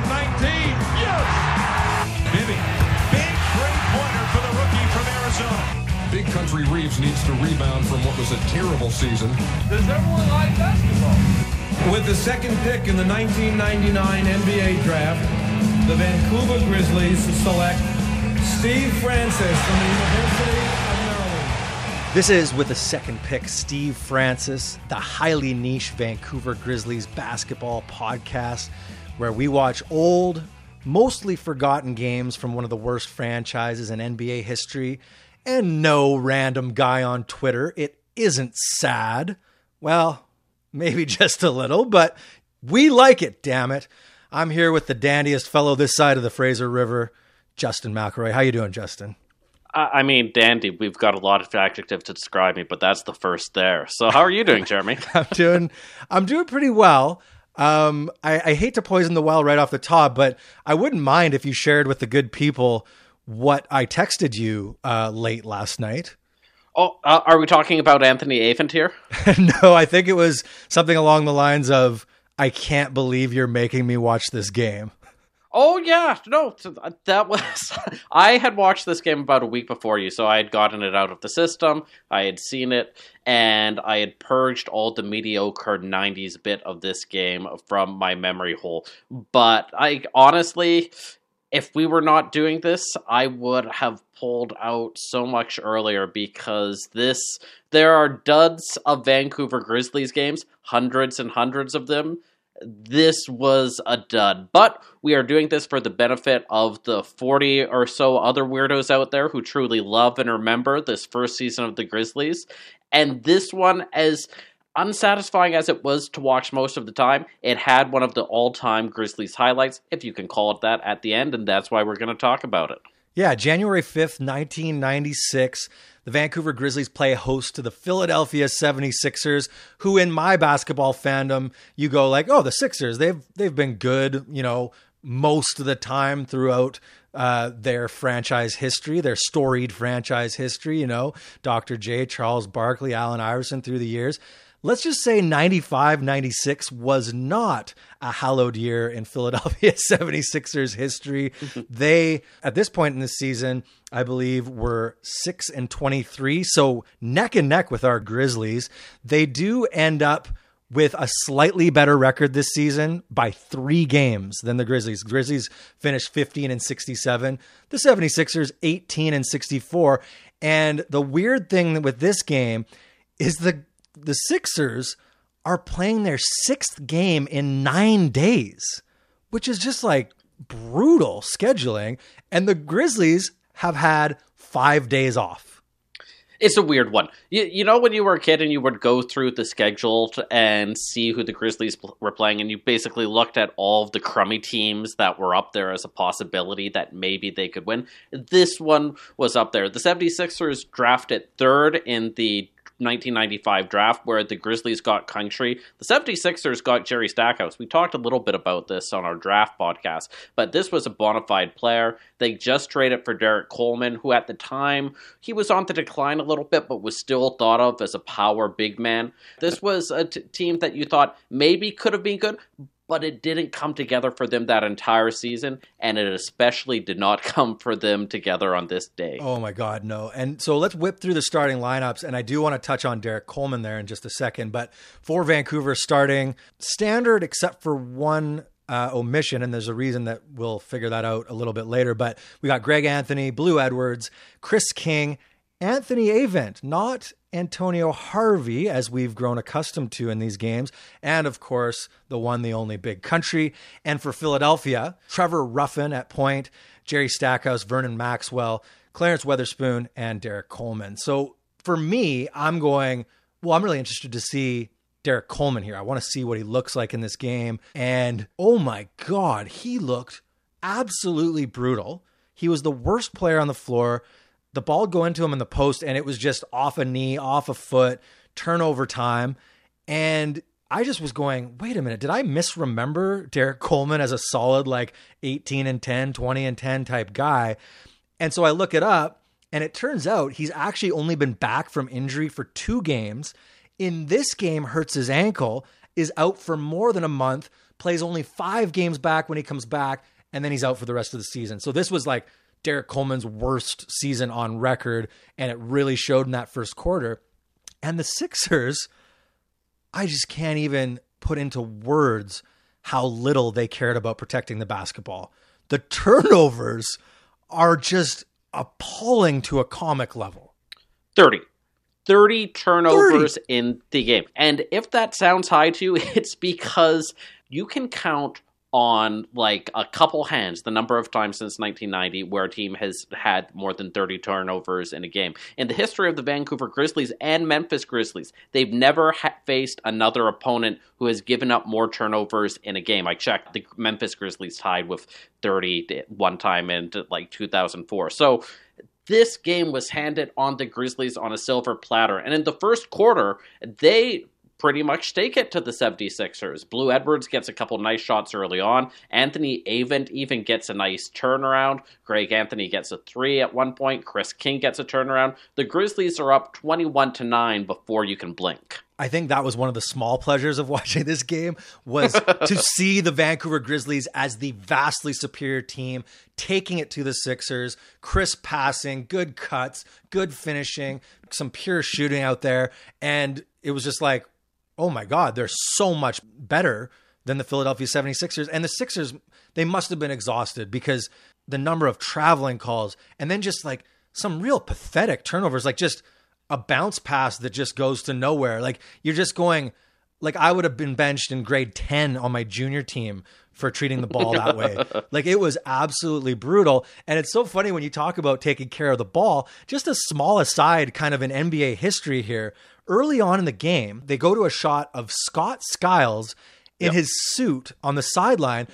from 19. Yes! Bibby, big three-pointer for the rookie from Arizona. Big Country Reeves needs to rebound from what was a terrible season. Does everyone like basketball? With the second pick in the 1999 NBA draft, the Vancouver Grizzlies select Steve Francis from the University of Maryland. This is with the second pick, Steve Francis, the highly niche Vancouver Grizzlies basketball podcast, where we watch old, mostly forgotten games from one of the worst franchises in NBA history. And no random guy on Twitter. It isn't sad. Well, maybe just a little, but we like it, damn it. I'm here with the dandiest fellow this side of the Fraser River, Justin McElroy. How you doing, Justin? I I mean, dandy. We've got a lot of adjectives to describe me, but that's the first there. So, how are you doing, Jeremy? I'm doing I'm doing pretty well. Um, I, I hate to poison the well right off the top, but I wouldn't mind if you shared with the good people what I texted you uh, late last night. oh, uh, are we talking about Anthony Avent here? no, I think it was something along the lines of "I can't believe you're making me watch this game." Oh yeah, no, uh, that was. I had watched this game about a week before you, so I had gotten it out of the system. I had seen it, and I had purged all the mediocre '90s bit of this game from my memory hole. But I honestly, if we were not doing this, I would have pulled out so much earlier because this there are duds of Vancouver Grizzlies games, hundreds and hundreds of them. This was a dud, but we are doing this for the benefit of the 40 or so other weirdos out there who truly love and remember this first season of the Grizzlies. And this one, as unsatisfying as it was to watch most of the time, it had one of the all time Grizzlies highlights, if you can call it that, at the end, and that's why we're going to talk about it. Yeah, January 5th, 1996, the Vancouver Grizzlies play host to the Philadelphia 76ers, who in my basketball fandom, you go like, "Oh, the Sixers, they've they've been good, you know, most of the time throughout uh, their franchise history, their storied franchise history, you know, Dr. J, Charles Barkley, Allen Iverson through the years. Let's just say 95 96 was not a hallowed year in Philadelphia 76ers history. they, at this point in the season, I believe were 6 and 23, so neck and neck with our Grizzlies. They do end up with a slightly better record this season by three games than the Grizzlies. Grizzlies finished 15 and 67, the 76ers 18 and 64. And the weird thing with this game is the the Sixers are playing their sixth game in nine days, which is just like brutal scheduling. And the Grizzlies have had five days off. It's a weird one. You, you know, when you were a kid and you would go through the schedule and see who the Grizzlies were playing, and you basically looked at all of the crummy teams that were up there as a possibility that maybe they could win. This one was up there. The 76ers drafted third in the 1995 draft where the Grizzlies got country. The 76ers got Jerry Stackhouse. We talked a little bit about this on our draft podcast, but this was a bona fide player. They just traded for Derrick Coleman, who at the time he was on the decline a little bit, but was still thought of as a power big man. This was a t- team that you thought maybe could have been good, but it didn't come together for them that entire season, and it especially did not come for them together on this day. Oh my God, no. And so let's whip through the starting lineups. And I do want to touch on Derrick Coleman there in just a second. But for Vancouver, starting standard, except for one uh, omission. And there's a reason that we'll figure that out a little bit later. But we got Greg Anthony, Blue Edwards, Chris King, Anthony Avent, not Antonio Harvey, as we've grown accustomed to in these games, and of course, the one, the only big country. And for Philadelphia, Trevor Ruffin at point, Jerry Stackhouse, Vernon Maxwell, Clarence Weatherspoon, and Derrick Coleman. So for me, I'm going, well, I'm really interested to see Derrick Coleman here. I want to see what he looks like in this game. And oh my God, he looked absolutely brutal. He was the worst player on the floor the ball go into him in the post and it was just off a knee, off a foot, turnover time. And I just was going, wait a minute, did I misremember Derrick Coleman as a solid like 18 and 10, 20 and 10 type guy? And so I look it up and it turns out he's actually only been back from injury for two games. In this game, hurts his ankle, is out for more than a month, plays only five games back when he comes back, and then he's out for the rest of the season. So this was like Derrick Coleman's worst season on record, and it really showed in that first quarter. And the Sixers, I just can't even put into words how little they cared about protecting the basketball. The turnovers are just appalling to a comic level. 30. 30 turnovers 30. in the game. And if that sounds high to you, it's because you can count on like a couple hands the number of times since 1990 where a team has had more than 30 turnovers in a game. In the history of the Vancouver Grizzlies and Memphis Grizzlies, they've never ha- faced another opponent who has given up more turnovers in a game. I checked, the Memphis Grizzlies tied with 30 one time in like 2004. So this game was handed on the Grizzlies on a silver platter. And in the first quarter, they pretty much stake it to the 76ers. Blue Edwards gets a couple nice shots early on. Anthony Avent even gets a nice turnaround. Greg Anthony gets a three at one point. Chris King gets a turnaround. The Grizzlies are up 21 to 9 before you can blink. I think that was one of the small pleasures of watching this game was to see the Vancouver Grizzlies as the vastly superior team taking it to the Sixers, crisp passing, good cuts, good finishing, some pure shooting out there and it was just like oh my God, they're so much better than the Philadelphia 76ers. And the Sixers, they must have been exhausted because the number of traveling calls and then just like some real pathetic turnovers, like just a bounce pass that just goes to nowhere. Like you're just going, like I would have been benched in grade 10 on my junior team for treating the ball that way. like it was absolutely brutal. And it's so funny when you talk about taking care of the ball, just a small aside kind of an NBA history here early on in the game, they go to a shot of Scott Skiles in yep. his suit on the sideline,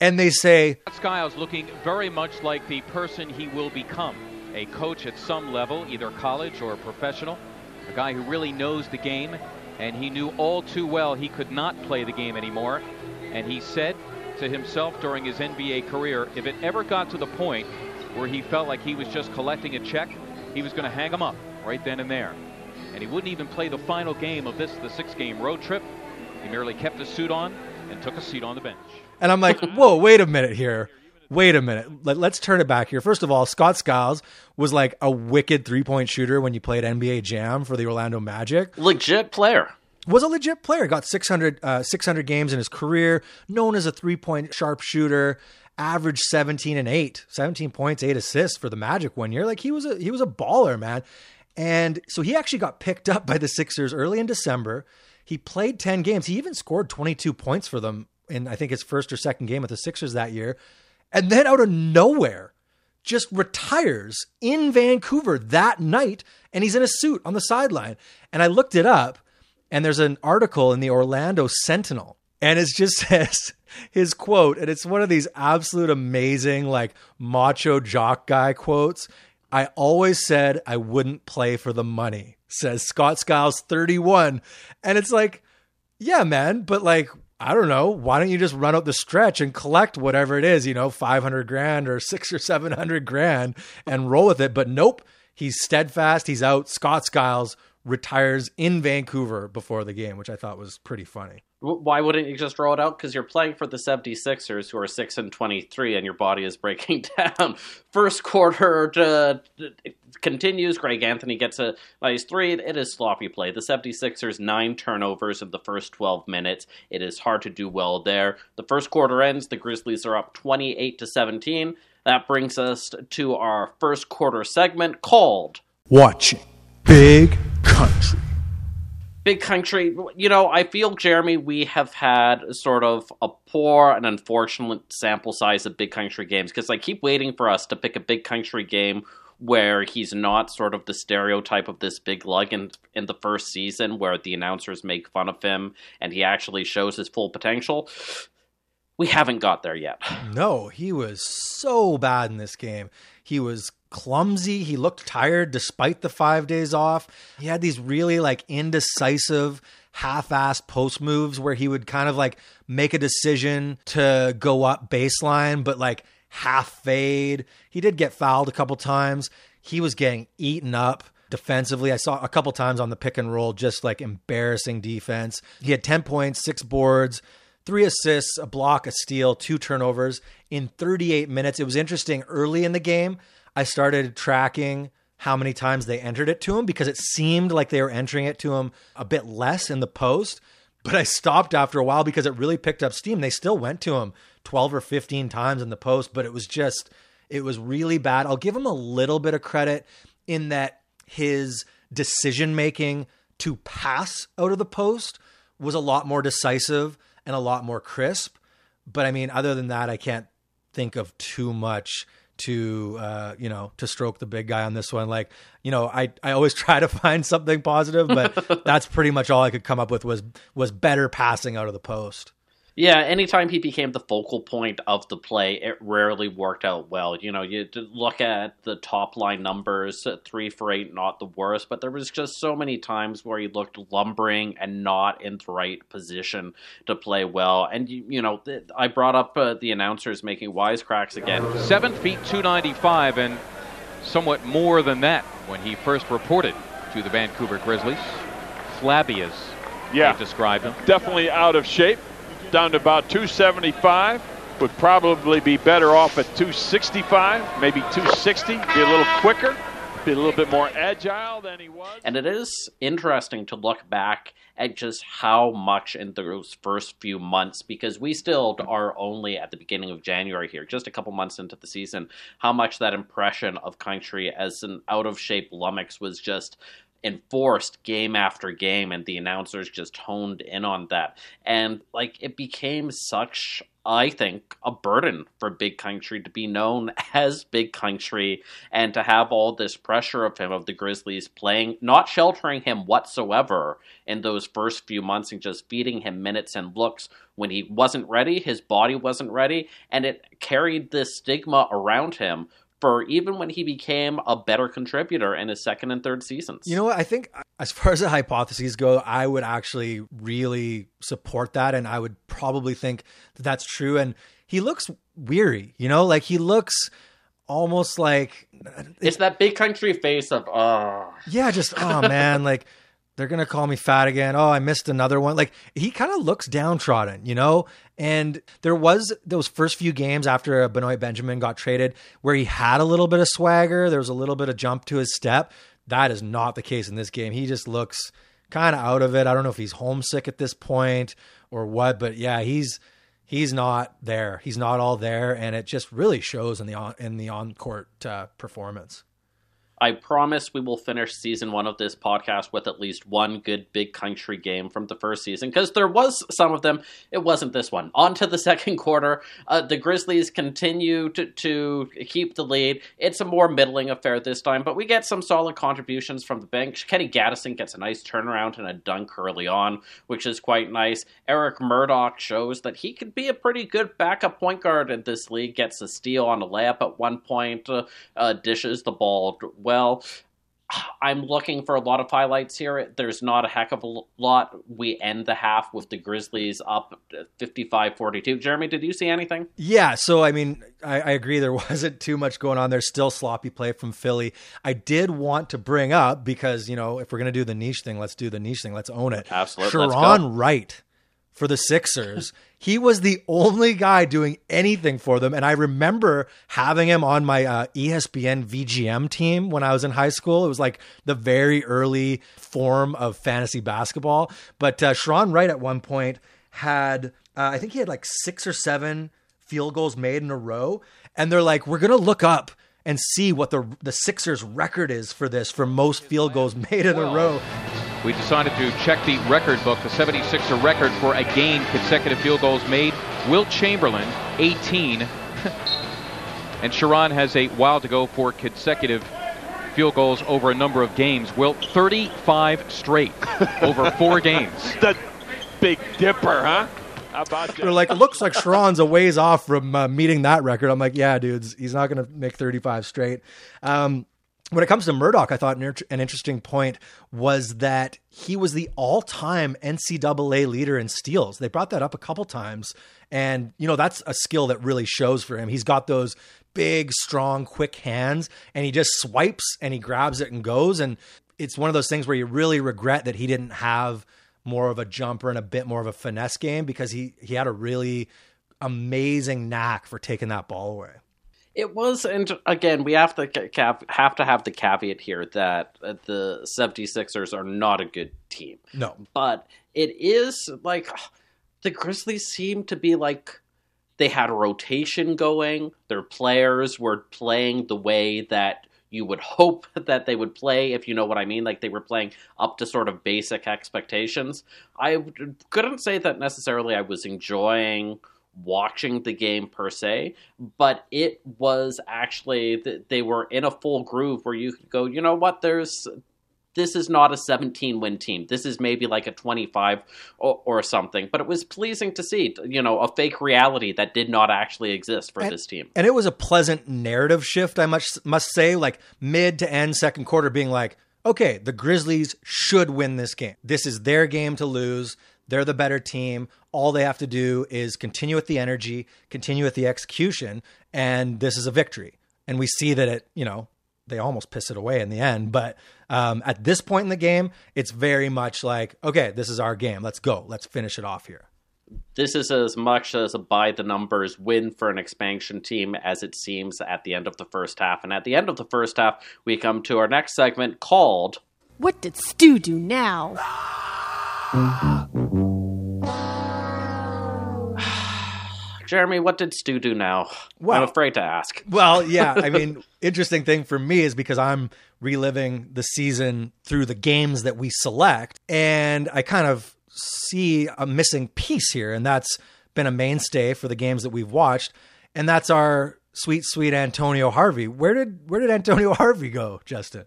and they say Skiles looking very much like the person he will become a coach at some level, either college or professional, a guy who really knows the game, and he knew all too well he could not play the game anymore. And he said to himself during his NBA career, if it ever got to the point where he felt like he was just collecting a check, he was going to hang him up right then and there and he wouldn't even play the final game of this, the six-game road trip. He merely kept his suit on and took a seat on the bench. And I'm like, whoa, wait a minute here. Wait a minute. Let, us turn it back here. First of all, Scott Skiles was like a wicked three point shooter when you played NBA Jam for the Orlando Magic. Legit player. Was a legit player. Got 600, uh, 600 games in his career. Known as a three point sharpshooter. Averaged 17 and 8. 17 points, 8 assists for the Magic one year. Like he was a he was a baller, man. And so he actually got picked up by the Sixers early in December. He played 10 games. He even scored 22 points for them in, I think, his first or second game with the Sixers that year. And then out of nowhere, just retires in Vancouver that night. And he's in a suit on the sideline. And I looked it up, and there's an article in the Orlando Sentinel. And it just says his quote, and it's one of these absolute amazing, like macho jock guy quotes. I always said I wouldn't play for the money, says Scott Skiles 31. And it's like, yeah, man, but like, I don't know. Why don't you just run out the stretch and collect whatever it is, you know, 500 grand or six or 700 grand and roll with it? But nope, he's steadfast. He's out. Scott Skiles retires in Vancouver before the game, which I thought was pretty funny. Why wouldn't you just roll it out? Because you're playing for the 76ers, who are 6 and 23, and your body is breaking down. First quarter to, continues. Greg Anthony gets a nice three. It is sloppy play. The 76ers, nine turnovers in the first 12 minutes. It is hard to do well there. The first quarter ends. The Grizzlies are up 28 to 17. That brings us to our first quarter segment called Watching Big Country big country. You know, I feel, Jeremy, we have had sort of a poor and unfortunate sample size of big country games because I keep waiting for us to pick a big country game where he's not sort of the stereotype of this big lug in, in the first season where the announcers make fun of him and he actually shows his full potential. We haven't got there yet. No, he was so bad in this game. He was clumsy. He looked tired despite the five days off. He had these really like indecisive, half assed post moves where he would kind of like make a decision to go up baseline, but like half fade. He did get fouled a couple times. He was getting eaten up defensively. I saw a couple times on the pick and roll, just like embarrassing defense. He had 10 points, six boards, three assists, a block, a steal, two turnovers in 38 minutes. It was interesting early in the game. I started tracking how many times they entered it to him because it seemed like they were entering it to him a bit less in the post. But I stopped after a while because it really picked up steam. They still went to him 12 or 15 times in the post, but it was just, it was really bad. I'll give him a little bit of credit in that his decision making to pass out of the post was a lot more decisive and a lot more crisp. But I mean, other than that, I can't think of too much to uh, you know to stroke the big guy on this one. Like you know, I I always try to find something positive, but that's pretty much all I could come up with was was better passing out of the post. Yeah, anytime he became the focal point of the play, it rarely worked out well. You know, you look at the top line numbers, three for eight, not the worst, but there was just so many times where he looked lumbering and not in the right position to play well. And, you, you know, I brought up uh, the announcers making wisecracks again. Seven feet, 295, and somewhat more than that when he first reported to the Vancouver Grizzlies. Flabby as yeah, they described him. Definitely out of shape down to about 275. Would probably be better off at 265, maybe 260. Be a little quicker, be a little bit more agile than he was. And it is interesting to look back at just how much in those first few months, because we still are only at the beginning of January here, just a couple months into the season, how much that impression of country as an out of shape lummox was just enforced game after game and the announcers just honed in on that. And like it became such I think, a burden for Big Country to be known as Big Country and to have all this pressure of him, of the Grizzlies playing, not sheltering him whatsoever in those first few months and just feeding him minutes and looks when he wasn't ready, his body wasn't ready, and it carried this stigma around him for even when he became a better contributor in his second and third seasons. You know what? I think as far as the hypotheses go, I would actually really support that. And I would probably think that that's true. And he looks weary, you know, like he looks almost like it's that big country face of, oh. Yeah, just, oh man, like they're gonna call me fat again. Oh, I missed another one. Like he kind of looks downtrodden, you know. And there was those first few games after Benoit Benjamin got traded where he had a little bit of swagger. There was a little bit of jump to his step. That is not the case in this game. He just looks kind of out of it. I don't know if he's homesick at this point or what, but yeah, he's he's not there. He's not all there, and it just really shows in the on, in the on court uh, performance. I promise we will finish season one of this podcast with at least one good big country game from the first season because there was some of them. It wasn't this one. On to the second quarter. Uh, the Grizzlies continue to, to keep the lead. It's a more middling affair this time, but we get some solid contributions from the bench. Kenny Gattison gets a nice turnaround and a dunk early on, which is quite nice. Eric Murdock shows that he could be a pretty good backup point guard in this league. Gets a steal on a layup at one point, uh, uh, dishes the ball well. I'm looking for a lot of highlights here. There's not a heck of a lot. We end the half with the Grizzlies up 55 42. Jeremy, did you see anything? Yeah. So, I mean, I, I, agree. There wasn't too much going on. There's still sloppy play from Philly. I did want to bring up because, you know, if we're going to do the niche thing, let's do the niche thing. Let's own it. Absolutely. Sharone Wright for the Sixers. he was the only guy doing anything for them. And I remember having him on my uh, ESPN VGM team when I was in high school. It was like the very early form of fantasy basketball. But uh, Sharone Wright at one point had, uh, I think he had like six or seven field goals made in a row. And they're like, we're going to look up and see what the the Sixers record is for this for most field goals made in a row we decided to check the record book, the 76er record for a game consecutive field goals made. Wilt Chamberlain, 18. and Sharone has a while to go for consecutive field goals over a number of games. Wilt, 35 straight over four games. The Big Dipper, huh? They're like, it looks like Sharone's a ways off from uh, meeting that record. I'm like, yeah, dudes, he's not going to make 35 straight. Um, when it comes to Murdock, I thought an, interesting point was that he was the all-time NCAA leader in steals. They brought that up a couple times, and you know that's a skill that really shows for him. He's got those big, strong, quick hands, and he just swipes and he grabs it and goes. And it's one of those things where you really regret that he didn't have more of a jumper and a bit more of a finesse game because he he had a really amazing knack for taking that ball away. It was, and again, we have to have to have the caveat here that uh, the 76ers are not a good team. No. But it is like the Grizzlies seem to be like they had a rotation going. Their players were playing the way that you would hope that they would play, if you know what I mean. Like they were playing up to sort of basic expectations. I couldn't say that necessarily I was enjoying watching the game per se, but it was actually that they were in a full groove where you could go, you know what, there's this is not a 17 win team. This is maybe like a 25 or, or, something. But it was pleasing to see, you know, a fake reality that did not actually exist for and, this team. And it was a pleasant narrative shift, I must must say, like mid to end second quarter being like, okay, the Grizzlies should win this game. This is their game to lose. They're the better team. All they have to do is continue with the energy, continue with the execution, and this is a victory. And we see that it, you know, they almost piss it away in the end. But um, at this point in the game, it's very much like, okay, this is our game. Let's go. Let's finish it off here. This is as much as a by the numbers win for an expansion team as it seems at the end of the first half. And at the end of the first half, we come to our next segment called What Did Stu Do Now? Jeremy, what did Stu do now? Well, I'm afraid to ask. Well, yeah. I mean, interesting thing for me is because I'm reliving the season through the games that we select, and I kind of see a missing piece here, and that's been a mainstay for the games that we've watched, and that's our sweet, sweet Antonio Harvey. Where did where did Antonio Harvey go, Justin?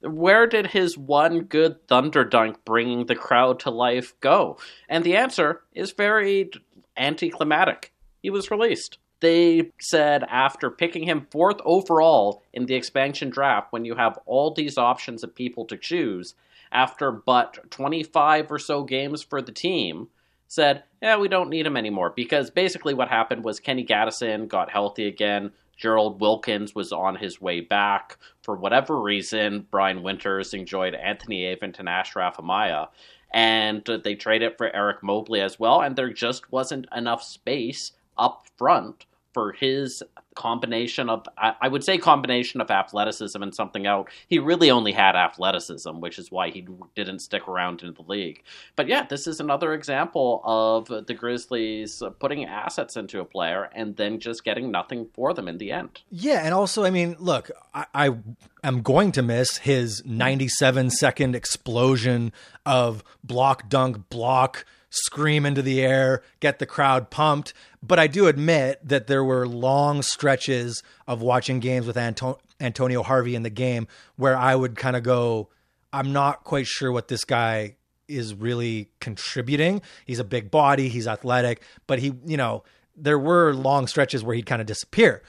Where did his one good thunder dunk bringing the crowd to life go? And the answer is very anticlimactic he was released. They said after picking him fourth overall in the expansion draft, when you have all these options of people to choose, after but 25 or so games for the team, said, yeah, we don't need him anymore. Because basically what happened was Kenny Gattison got healthy again. Gerald Wilkins was on his way back. For whatever reason, Brian Winters enjoyed Anthony Avent and Ashraf Amaya. And they traded for Eric Mobley as well. And there just wasn't enough space up front for his combination of I would say combination of athleticism and something else. He really only had athleticism, which is why he didn't stick around in the league. But yeah, this is another example of the Grizzlies putting assets into a player and then just getting nothing for them in the end. Yeah, and also, I mean, look, I, I am going to miss his 97 second explosion of block, dunk, block scream into the air, get the crowd pumped. But I do admit that there were long stretches of watching games with Anto- Antonio Harvey in the game where I would kind of go, I'm not quite sure what this guy is really contributing. He's a big body, he's athletic, but he, you know, there were long stretches where he'd kind of disappear.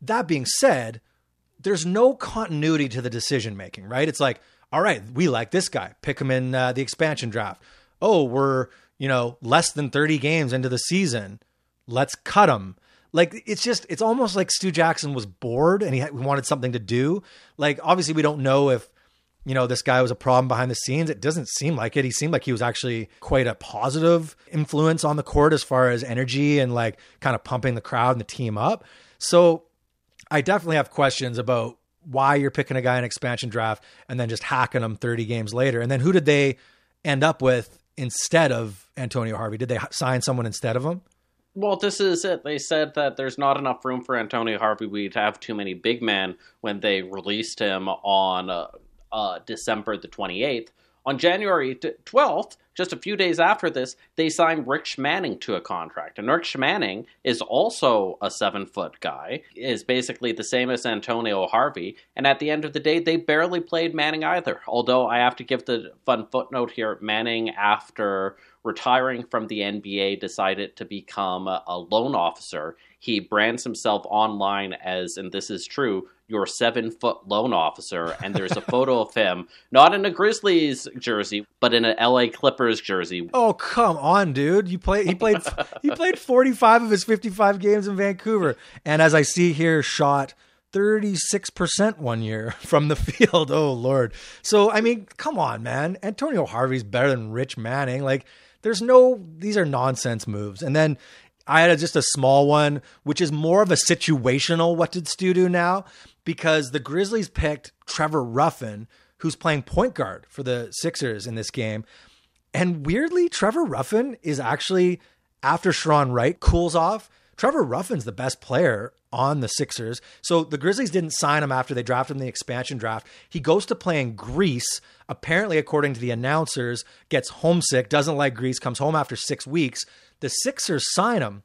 That being said, there's no continuity to the decision making, right? It's like, all right, we like this guy, pick him in uh, the expansion draft. Oh, we're you know, less than 30 games into the season. Let's cut him. Like it's just it's almost like Stu Jackson was bored and he wanted something to do. Like obviously we don't know if you know this guy was a problem behind the scenes. It doesn't seem like it. He seemed like he was actually quite a positive influence on the court as far as energy and like kind of pumping the crowd and the team up. So I definitely have questions about why you're picking a guy in expansion draft and then just hacking him 30 games later. And then who did they end up with instead of Antonio Harvey? Did they sign someone instead of him? Well, this is it. They said that there's not enough room for Antonio Harvey. We'd have too many big men when they released him on uh, uh, December the 28th. On January 12th, just a few days after this, they signed Rich Manning to a contract. And Rich Manning is also a seven foot guy, is basically the same as Antonio Harvey. And at the end of the day, they barely played Manning either. Although I have to give the fun footnote here Manning, after retiring from the NBA, decided to become a loan officer. He brands himself online as, and this is true, your seven foot loan officer. And there's a photo of him, not in a Grizzlies jersey, but in an LA Clippers jersey. Oh, come on, dude. You play he played he played 45 of his 55 games in Vancouver. And as I see here, shot 36% one year from the field. Oh, Lord. So, I mean, come on, man. Antonio Harvey's better than Rich Manning. Like, there's no, these are nonsense moves. And then I had just a small one, which is more of a situational what did Stu do now? Because the Grizzlies picked Trevor Ruffin, who's playing point guard for the Sixers in this game. And weirdly, Trevor Ruffin is actually, after Sharone Wright cools off, Trevor Ruffin's the best player on the Sixers. So the Grizzlies didn't sign him after they drafted him in the expansion draft. He goes to play in Greece, apparently, according to the announcers, gets homesick, doesn't like Greece, comes home after six weeks. The Sixers sign him,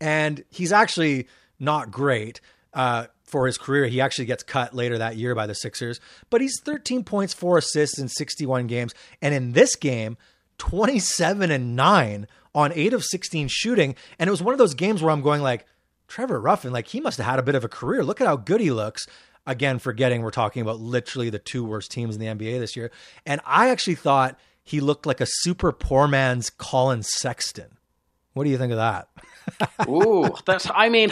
and he's actually not great. Uh, for his career. He actually gets cut later that year by the Sixers, but he's 13 points, four assists in 61 games. And in this game, 27 and 9 on 8 of 16 shooting. And it was one of those games where I'm going like, Trevor Ruffin, like he must have had a bit of a career. Look at how good he looks. Again, forgetting we're talking about literally the two worst teams in the NBA this year. And I actually thought he looked like a super poor man's Collin Sexton. What do you think of that? Ooh, that's. I mean,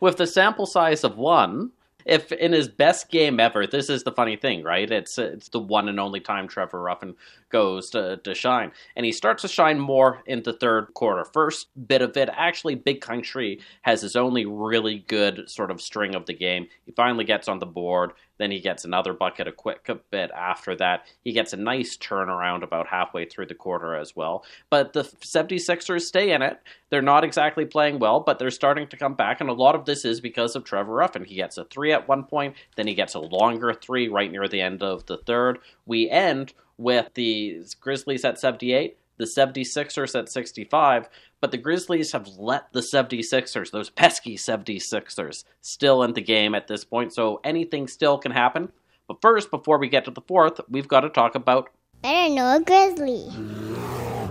with the sample size of one, if in his best game ever, this is the funny thing, right? It's it's the one and only time Trevor Ruffin goes to, to shine. And he starts to shine more in the third quarter. First bit of it, actually, Big Country has his only really good sort of string of the game. He finally gets on the board. Then he gets another bucket a quick bit after that. He gets a nice turnaround about halfway through the quarter as well. But the 76ers stay in it. They're not exactly playing well, but they're starting to come back. And a lot of this is because of Trevor Ruffin. He gets a three at one point, then he gets a longer three right near the end of the third. We end with the Grizzlies at 78, the 76ers at 65, but the Grizzlies have let the 76ers, those pesky 76ers, still in the game at this point, so anything still can happen. But first, before we get to the fourth, we've got to talk about Better know a Grizzly.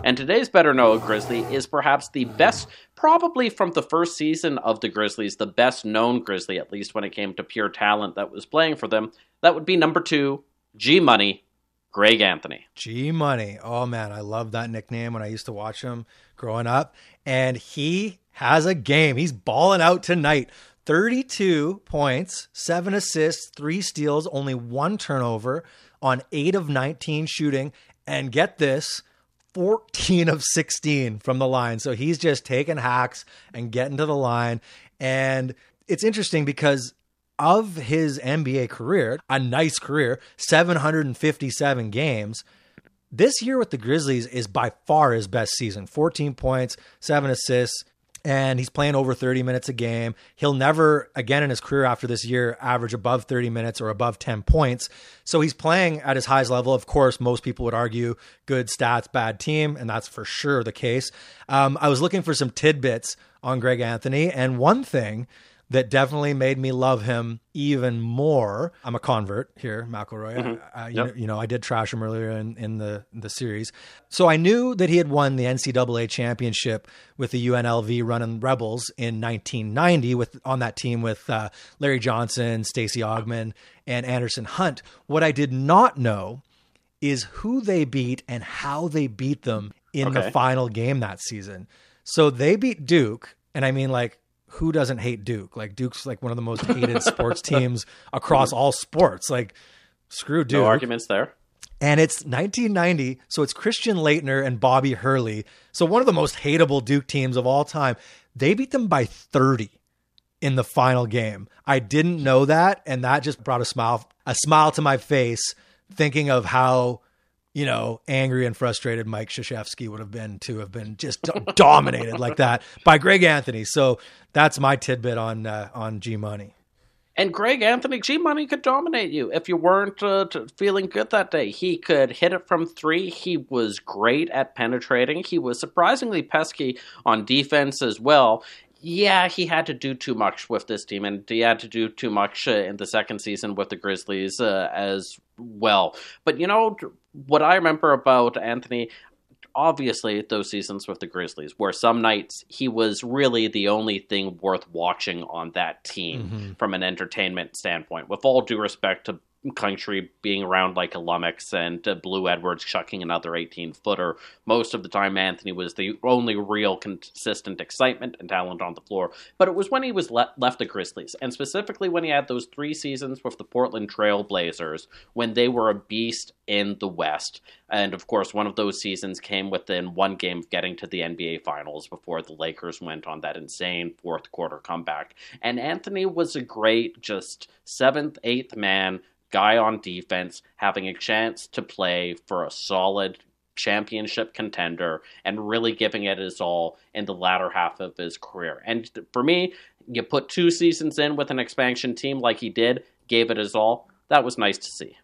And today's Better Know a Grizzly is perhaps the best, probably from the first season of the Grizzlies, the best known Grizzly, at least when it came to pure talent that was playing for them. That would be number two, G Money, Greg Anthony. G Money. Oh man, I love that nickname when I used to watch him growing up. And he has a game. He's balling out tonight. 32 points, seven assists, three steals, only one turnover on eight of 19 shooting. And get this 14 of 16 from the line. So he's just taking hacks and getting to the line. And it's interesting because of his NBA career, a nice career, 757 games. This year with the Grizzlies is by far his best season 14 points, seven assists, and he's playing over 30 minutes a game. He'll never, again in his career after this year, average above 30 minutes or above 10 points. So he's playing at his highest level. Of course, most people would argue good stats, bad team, and that's for sure the case. Um, I was looking for some tidbits on Greg Anthony, and one thing that definitely made me love him even more. I'm a convert here, McElroy. Mm-hmm. Uh, you, Yep. know, you know, I did trash him earlier in, in the the series, so I knew that he had won the NCAA championship with the UNLV running Rebels in 1990 with on that team with uh, Larry Johnson, Stacey Augmon, and Anderson Hunt. What I did not know is who they beat and how they beat them in the final game that season. So they beat Duke, and I mean like who doesn't hate Duke? Like Duke's like one of the most hated sports teams across all sports. Like screw Duke. No arguments there. And it's 1990, so it's Christian Laettner and Bobby Hurley. So one of the most hateable Duke teams of all time. They beat them by 30 in the final game. I didn't know that, and that just brought a smile a smile to my face, thinking of how you know angry and frustrated Mike Krzyzewski would have been to have been just dominated like that by Greg Anthony. So that's my tidbit on uh, on G Money. And Greg Anthony G Money could dominate you if you weren't uh, feeling good that day. He could hit it from three. He was great at penetrating. He was surprisingly pesky on defense as well. Yeah, he had to do too much with this team, and he had to do too much uh, in the second season with the Grizzlies uh, as well. But you know what I remember about Anthony? obviously those seasons with the Grizzlies, where some nights he was really the only thing worth watching on that team mm-hmm. from an entertainment standpoint. With all due respect to country being around like a Lummox and uh, Blue Edwards chucking another 18 footer. Most of the time, Anthony was the only real consistent excitement and talent on the floor. But it was when he was le- left the Grizzlies, and specifically when he had those three seasons with the Portland Trail Blazers, when they were a beast in the West. And of course, one of those seasons came within one game of getting to the NBA Finals before the Lakers went on that insane fourth quarter comeback. And Anthony was a great, just seventh, eighth man guy on defense, having a chance to play for a solid championship contender and really giving it his all in the latter half of his career. And for me, you put two seasons in with an expansion team like he did, gave it his all. That was nice to see.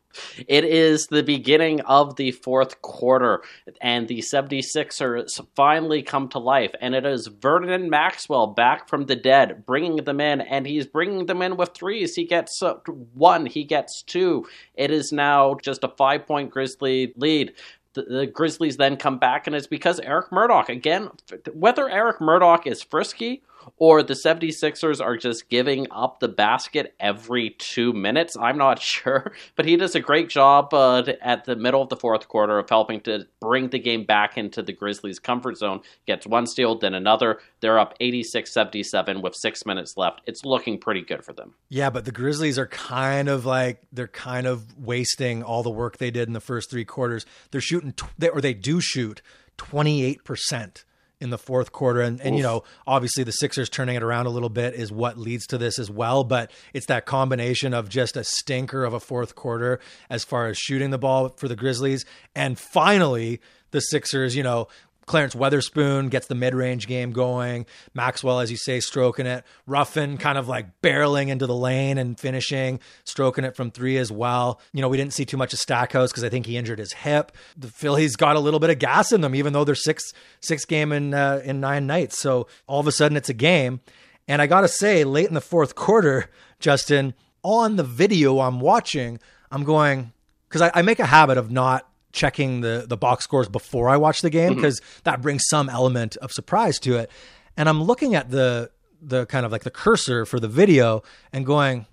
It is the beginning of the fourth quarter, and the 76ers finally come to life. And it is Vernon Maxwell back from the dead, bringing them in, and he's bringing them in with threes. He gets uh, one, he gets two. It is now just a five point Grizzly lead. The, Grizzlies then come back, and it's because Eric Murdock, again, whether Eric Murdock is frisky or the 76ers are just giving up the basket every two minutes. I'm not sure, but he does a great job uh, at the middle of the fourth quarter of helping to bring the game back into the Grizzlies' comfort zone. Gets one steal, then another. They're up 86 77 with six minutes left. It's looking pretty good for them. Yeah, but the Grizzlies are kind of like, they're kind of wasting all the work they did in the first three quarters. They're shooting, or they do shoot 28% in the fourth quarter. And, and you know, obviously the Sixers turning it around a little bit is what leads to this as well. But it's that combination of just a stinker of a fourth quarter as far as shooting the ball for the Grizzlies. And finally, the Sixers, you know, Clarence Weatherspoon gets the mid range game going. Maxwell, as you say, stroking it. Ruffin kind of like barreling into the lane and finishing, stroking it from three as well. You know, we didn't see too much of Stackhouse because I think he injured his hip. The Phillies got a little bit of gas in them, even though they're six six game in uh, in nine nights. So all of a sudden it's a game. And I got to say, late in the fourth quarter, Justin, on the video I'm watching, I'm going because I, I make a habit of not checking the the box scores before I watch the game because mm-hmm. that brings some element of surprise to it. And I'm looking at the the kind of like the cursor for the video and going,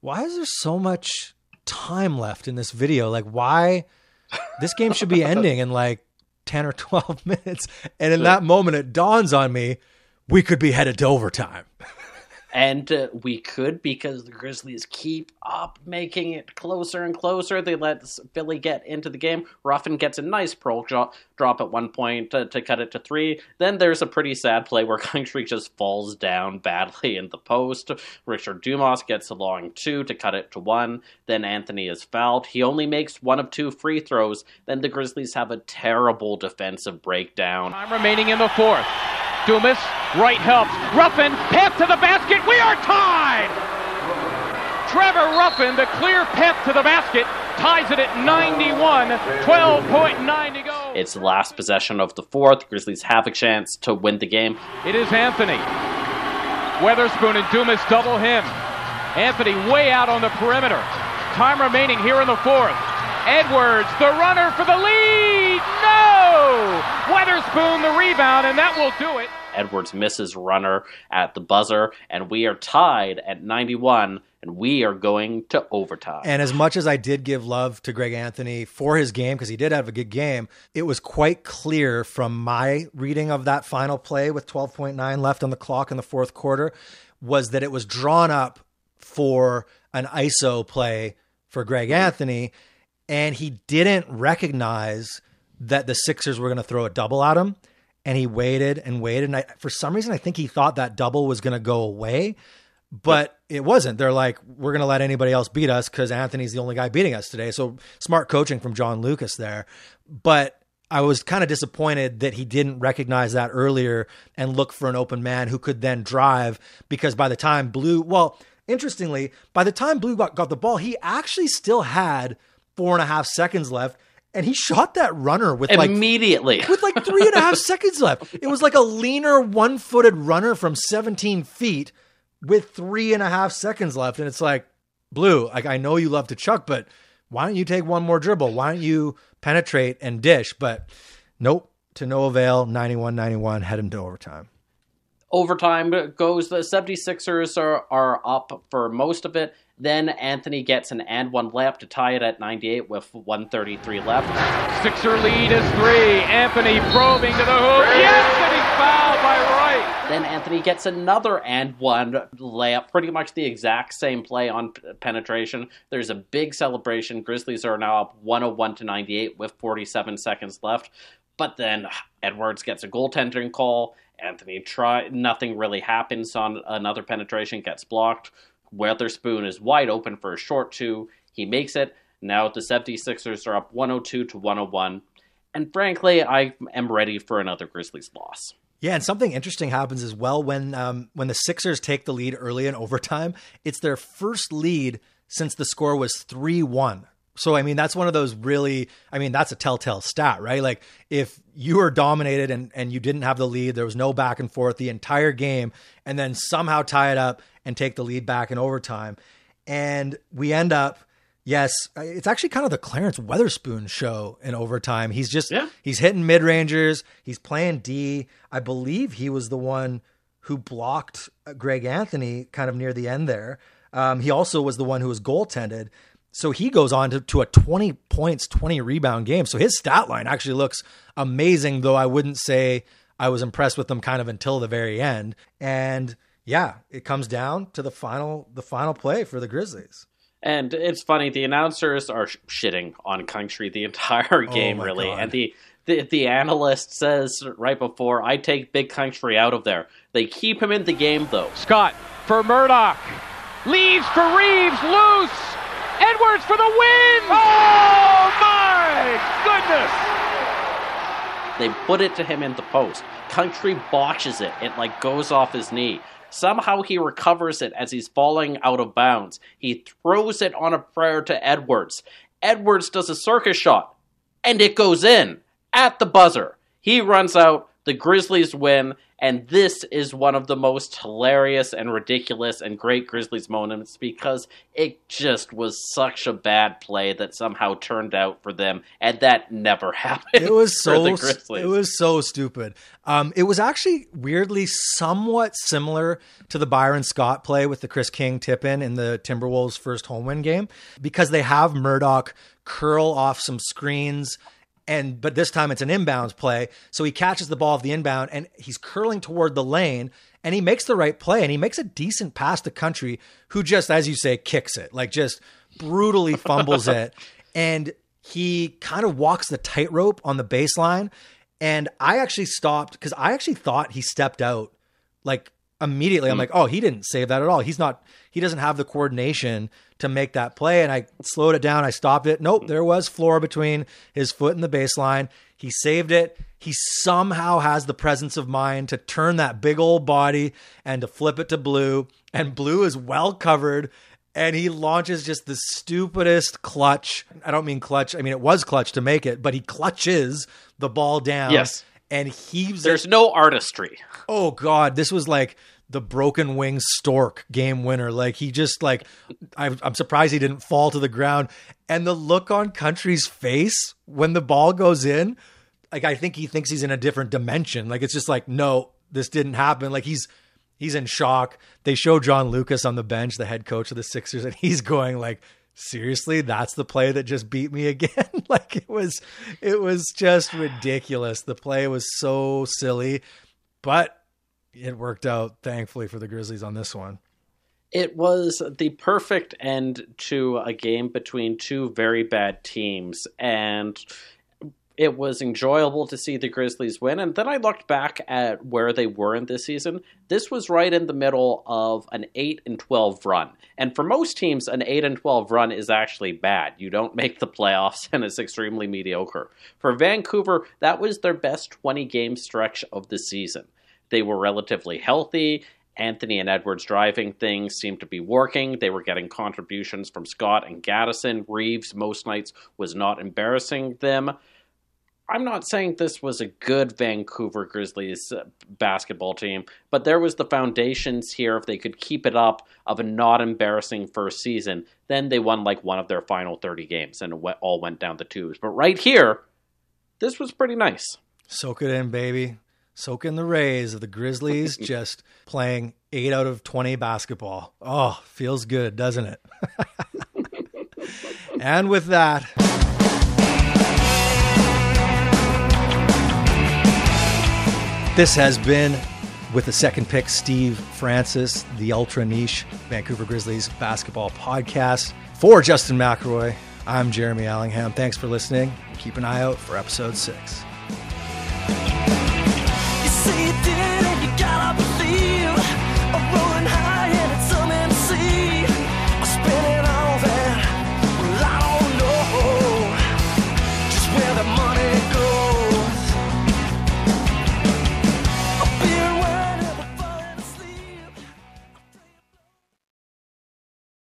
why is there so much time left in this video? Like why this game should be ending in like 10 or 12 minutes. And in that moment it dawns on me we could be headed to overtime. and uh, we could because the Grizzlies keep up making it closer and closer. They let Philly get into the game. Ruffin gets a nice pro drop, drop at one point to, to, cut it to three. Then there's a pretty sad play where Country just falls down badly in the post. Richard Dumas gets a long two to cut it to one. Then Anthony is fouled. He only makes one of two free throws. Then the Grizzlies have a terrible defensive breakdown. Time remaining in the fourth. Dumas, Wright helps. Ruffin, pass to the basket. We are tied! Trevor Ruffin, the clear path to the basket, ties it at 91, 12.9 to go. It's the last possession of the fourth. Grizzlies have a chance to win the game. It is Anthony. Weatherspoon and Dumas double him. Anthony way out on the perimeter. Time remaining here in the fourth. Edwards, the runner for the lead. No! Weatherspoon, the rebound, and that will do it. Edwards misses runner at the buzzer, and we are tied at 91, and we are going to overtime. And as much as I did give love to Greg Anthony for his game, because he did have a good game, it was quite clear from my reading of that final play with 12.9 left on the clock in the fourth quarter was that it was drawn up for an ISO play for Greg Anthony and he didn't recognize that the Sixers were going to throw a double at him. And he waited and waited. And I, for some reason, I think he thought that double was going to go away, but it wasn't. They're like, we're going to let anybody else beat us because Anthony's the only guy beating us today. So smart coaching from John Lucas there. But I was kind of disappointed that he didn't recognize that earlier and look for an open man who could then drive because by the time Blue, well, interestingly, by the time Blue got, got the ball, he actually still had – four and a half seconds left. And he shot that runner with like immediately with like three and a half seconds left. It was like a leaner, one footed runner from 17 feet with three and a half seconds left. And it's like, Blue, like I know you love to chuck, but why don't you take one more dribble? Why don't you penetrate and dish? But nope, to no avail. 91 91, head into overtime overtime goes. The 76ers are, are up for most of it, Then Anthony gets an and one layup to tie it at 98 with 133 left. Sixer lead is three. Anthony probing to the hoop. Yes, and he's fouled by Wright. Then Anthony gets another and one layup, pretty much the exact same play on penetration. There's a big celebration. Grizzlies are now up 101 to 98 with 47 seconds left. But then Edwards gets a goaltending call. Anthony try nothing really happens on another penetration gets blocked. Weatherspoon is wide open for a short two. He makes it. Now the 76ers are up 102 to 101. And frankly, I am ready for another Grizzlies loss. Yeah, and something interesting happens as well when um, when the Sixers take the lead early in overtime. It's their first lead since the score was three one. So I mean, that's one of those really. I mean, that's a telltale stat, right? Like if you were dominated and and you didn't have the lead, there was no back and forth the entire game, and then somehow tie it up and take the lead back in overtime, and we end up. Yes, it's actually kind of the Clarence Weatherspoon show in overtime. He's just Yeah. he's hitting mid rangers. He's playing D. I believe he was the one who blocked Greg Anthony kind of near the end there. Um, he also was the one who was goaltended. So he goes on to, to a 20 points, 20 rebound game. So his stat line actually looks amazing, though I wouldn't say I was impressed with him kind of until the very end. And yeah, it comes down to the final the final play for the Grizzlies. And it's funny, the announcers are shitting on country the entire oh game, my really. God. And the, the the analyst says right before, "I take big country out of there." They keep him in the game though. Scott for Murdock. Leaves for Reeves. Loose. Edwards for the win. Oh my goodness! They put it to him in the post. Country botches it. It like goes off his knee. Somehow he recovers it as he's falling out of bounds. He throws it on a prayer to Edwards. Edwards does a circus shot, and it goes in at the buzzer. He runs out. The Grizzlies win, and this is one of the most hilarious and ridiculous and great Grizzlies moments because it just was such a bad play that somehow turned out for them, and that never happened. It was so the Grizzlies. it was so stupid. Um, it was actually weirdly somewhat similar to the Byron Scott play with the Chris King tip in in the Timberwolves' first home win game because they have Murdock curl off some screens. And but this time it's an inbounds play, so he catches the ball of the inbound and he's curling toward the lane and he makes the right play and he makes a decent pass to Country, who just as you say kicks it like just brutally fumbles it, and he kind of walks the tightrope on the baseline. And I actually stopped because I actually thought he stepped out like immediately. I'm mm. like, oh, he didn't save that at all. He's not, he doesn't have the coordination to make that play. And I slowed it down. I stopped it. Nope, there was floor between his foot and the baseline. He saved it. He somehow has the presence of mind to turn that big old body and to flip it to blue. And blue is well covered. And he launches just the stupidest clutch. I don't mean clutch. I mean, it was clutch to make it, but he clutches the ball down. Yes. And heaves it. There's no artistry. oh god. This was like the broken wing stork game winner. Like he just like i'm surprised he didn't fall to the ground. And the look on country's face when the ball goes in like i think he thinks he's in a different dimension. Like it's just like no this didn't happen. Like he's he's in shock. They show john lucas on the bench the head coach of the sixers and he's going like seriously that's the play that just beat me again. Like it was it was just ridiculous. The play was so silly but it worked out thankfully for the grizzlies on this one. It was the perfect end to a game between two very bad teams, and it was enjoyable to see the Grizzlies win. And then I looked back at where they were in this season. This was right in the middle of an 8 and 12 run. And for most teams, an 8 and 12 run is actually bad. You don't make the playoffs, and it's extremely mediocre. For Vancouver, that was their best 20 game stretch of the season. They were relatively healthy. Anthony and Edwards driving things seemed to be working. They were getting contributions from Scott and Gattison. Reeves, most nights, was not embarrassing them. I'm not saying this was a good Vancouver Grizzlies uh, basketball team, but there was the foundations here. If they could keep it up of a not embarrassing first season, then they won like one of their final 30 games and it all went down the tubes. But right here, this was pretty nice. soak it in baby soak in the rays of the grizzlies just playing eight out of 20 basketball. Oh, feels good, doesn't it? and with that, this has been with the second pick, Steve Francis, the ultra niche Vancouver Grizzlies basketball podcast. For Justin McElroy, I'm Jeremy Allingham. Thanks for listening. Keep an eye out for episode six.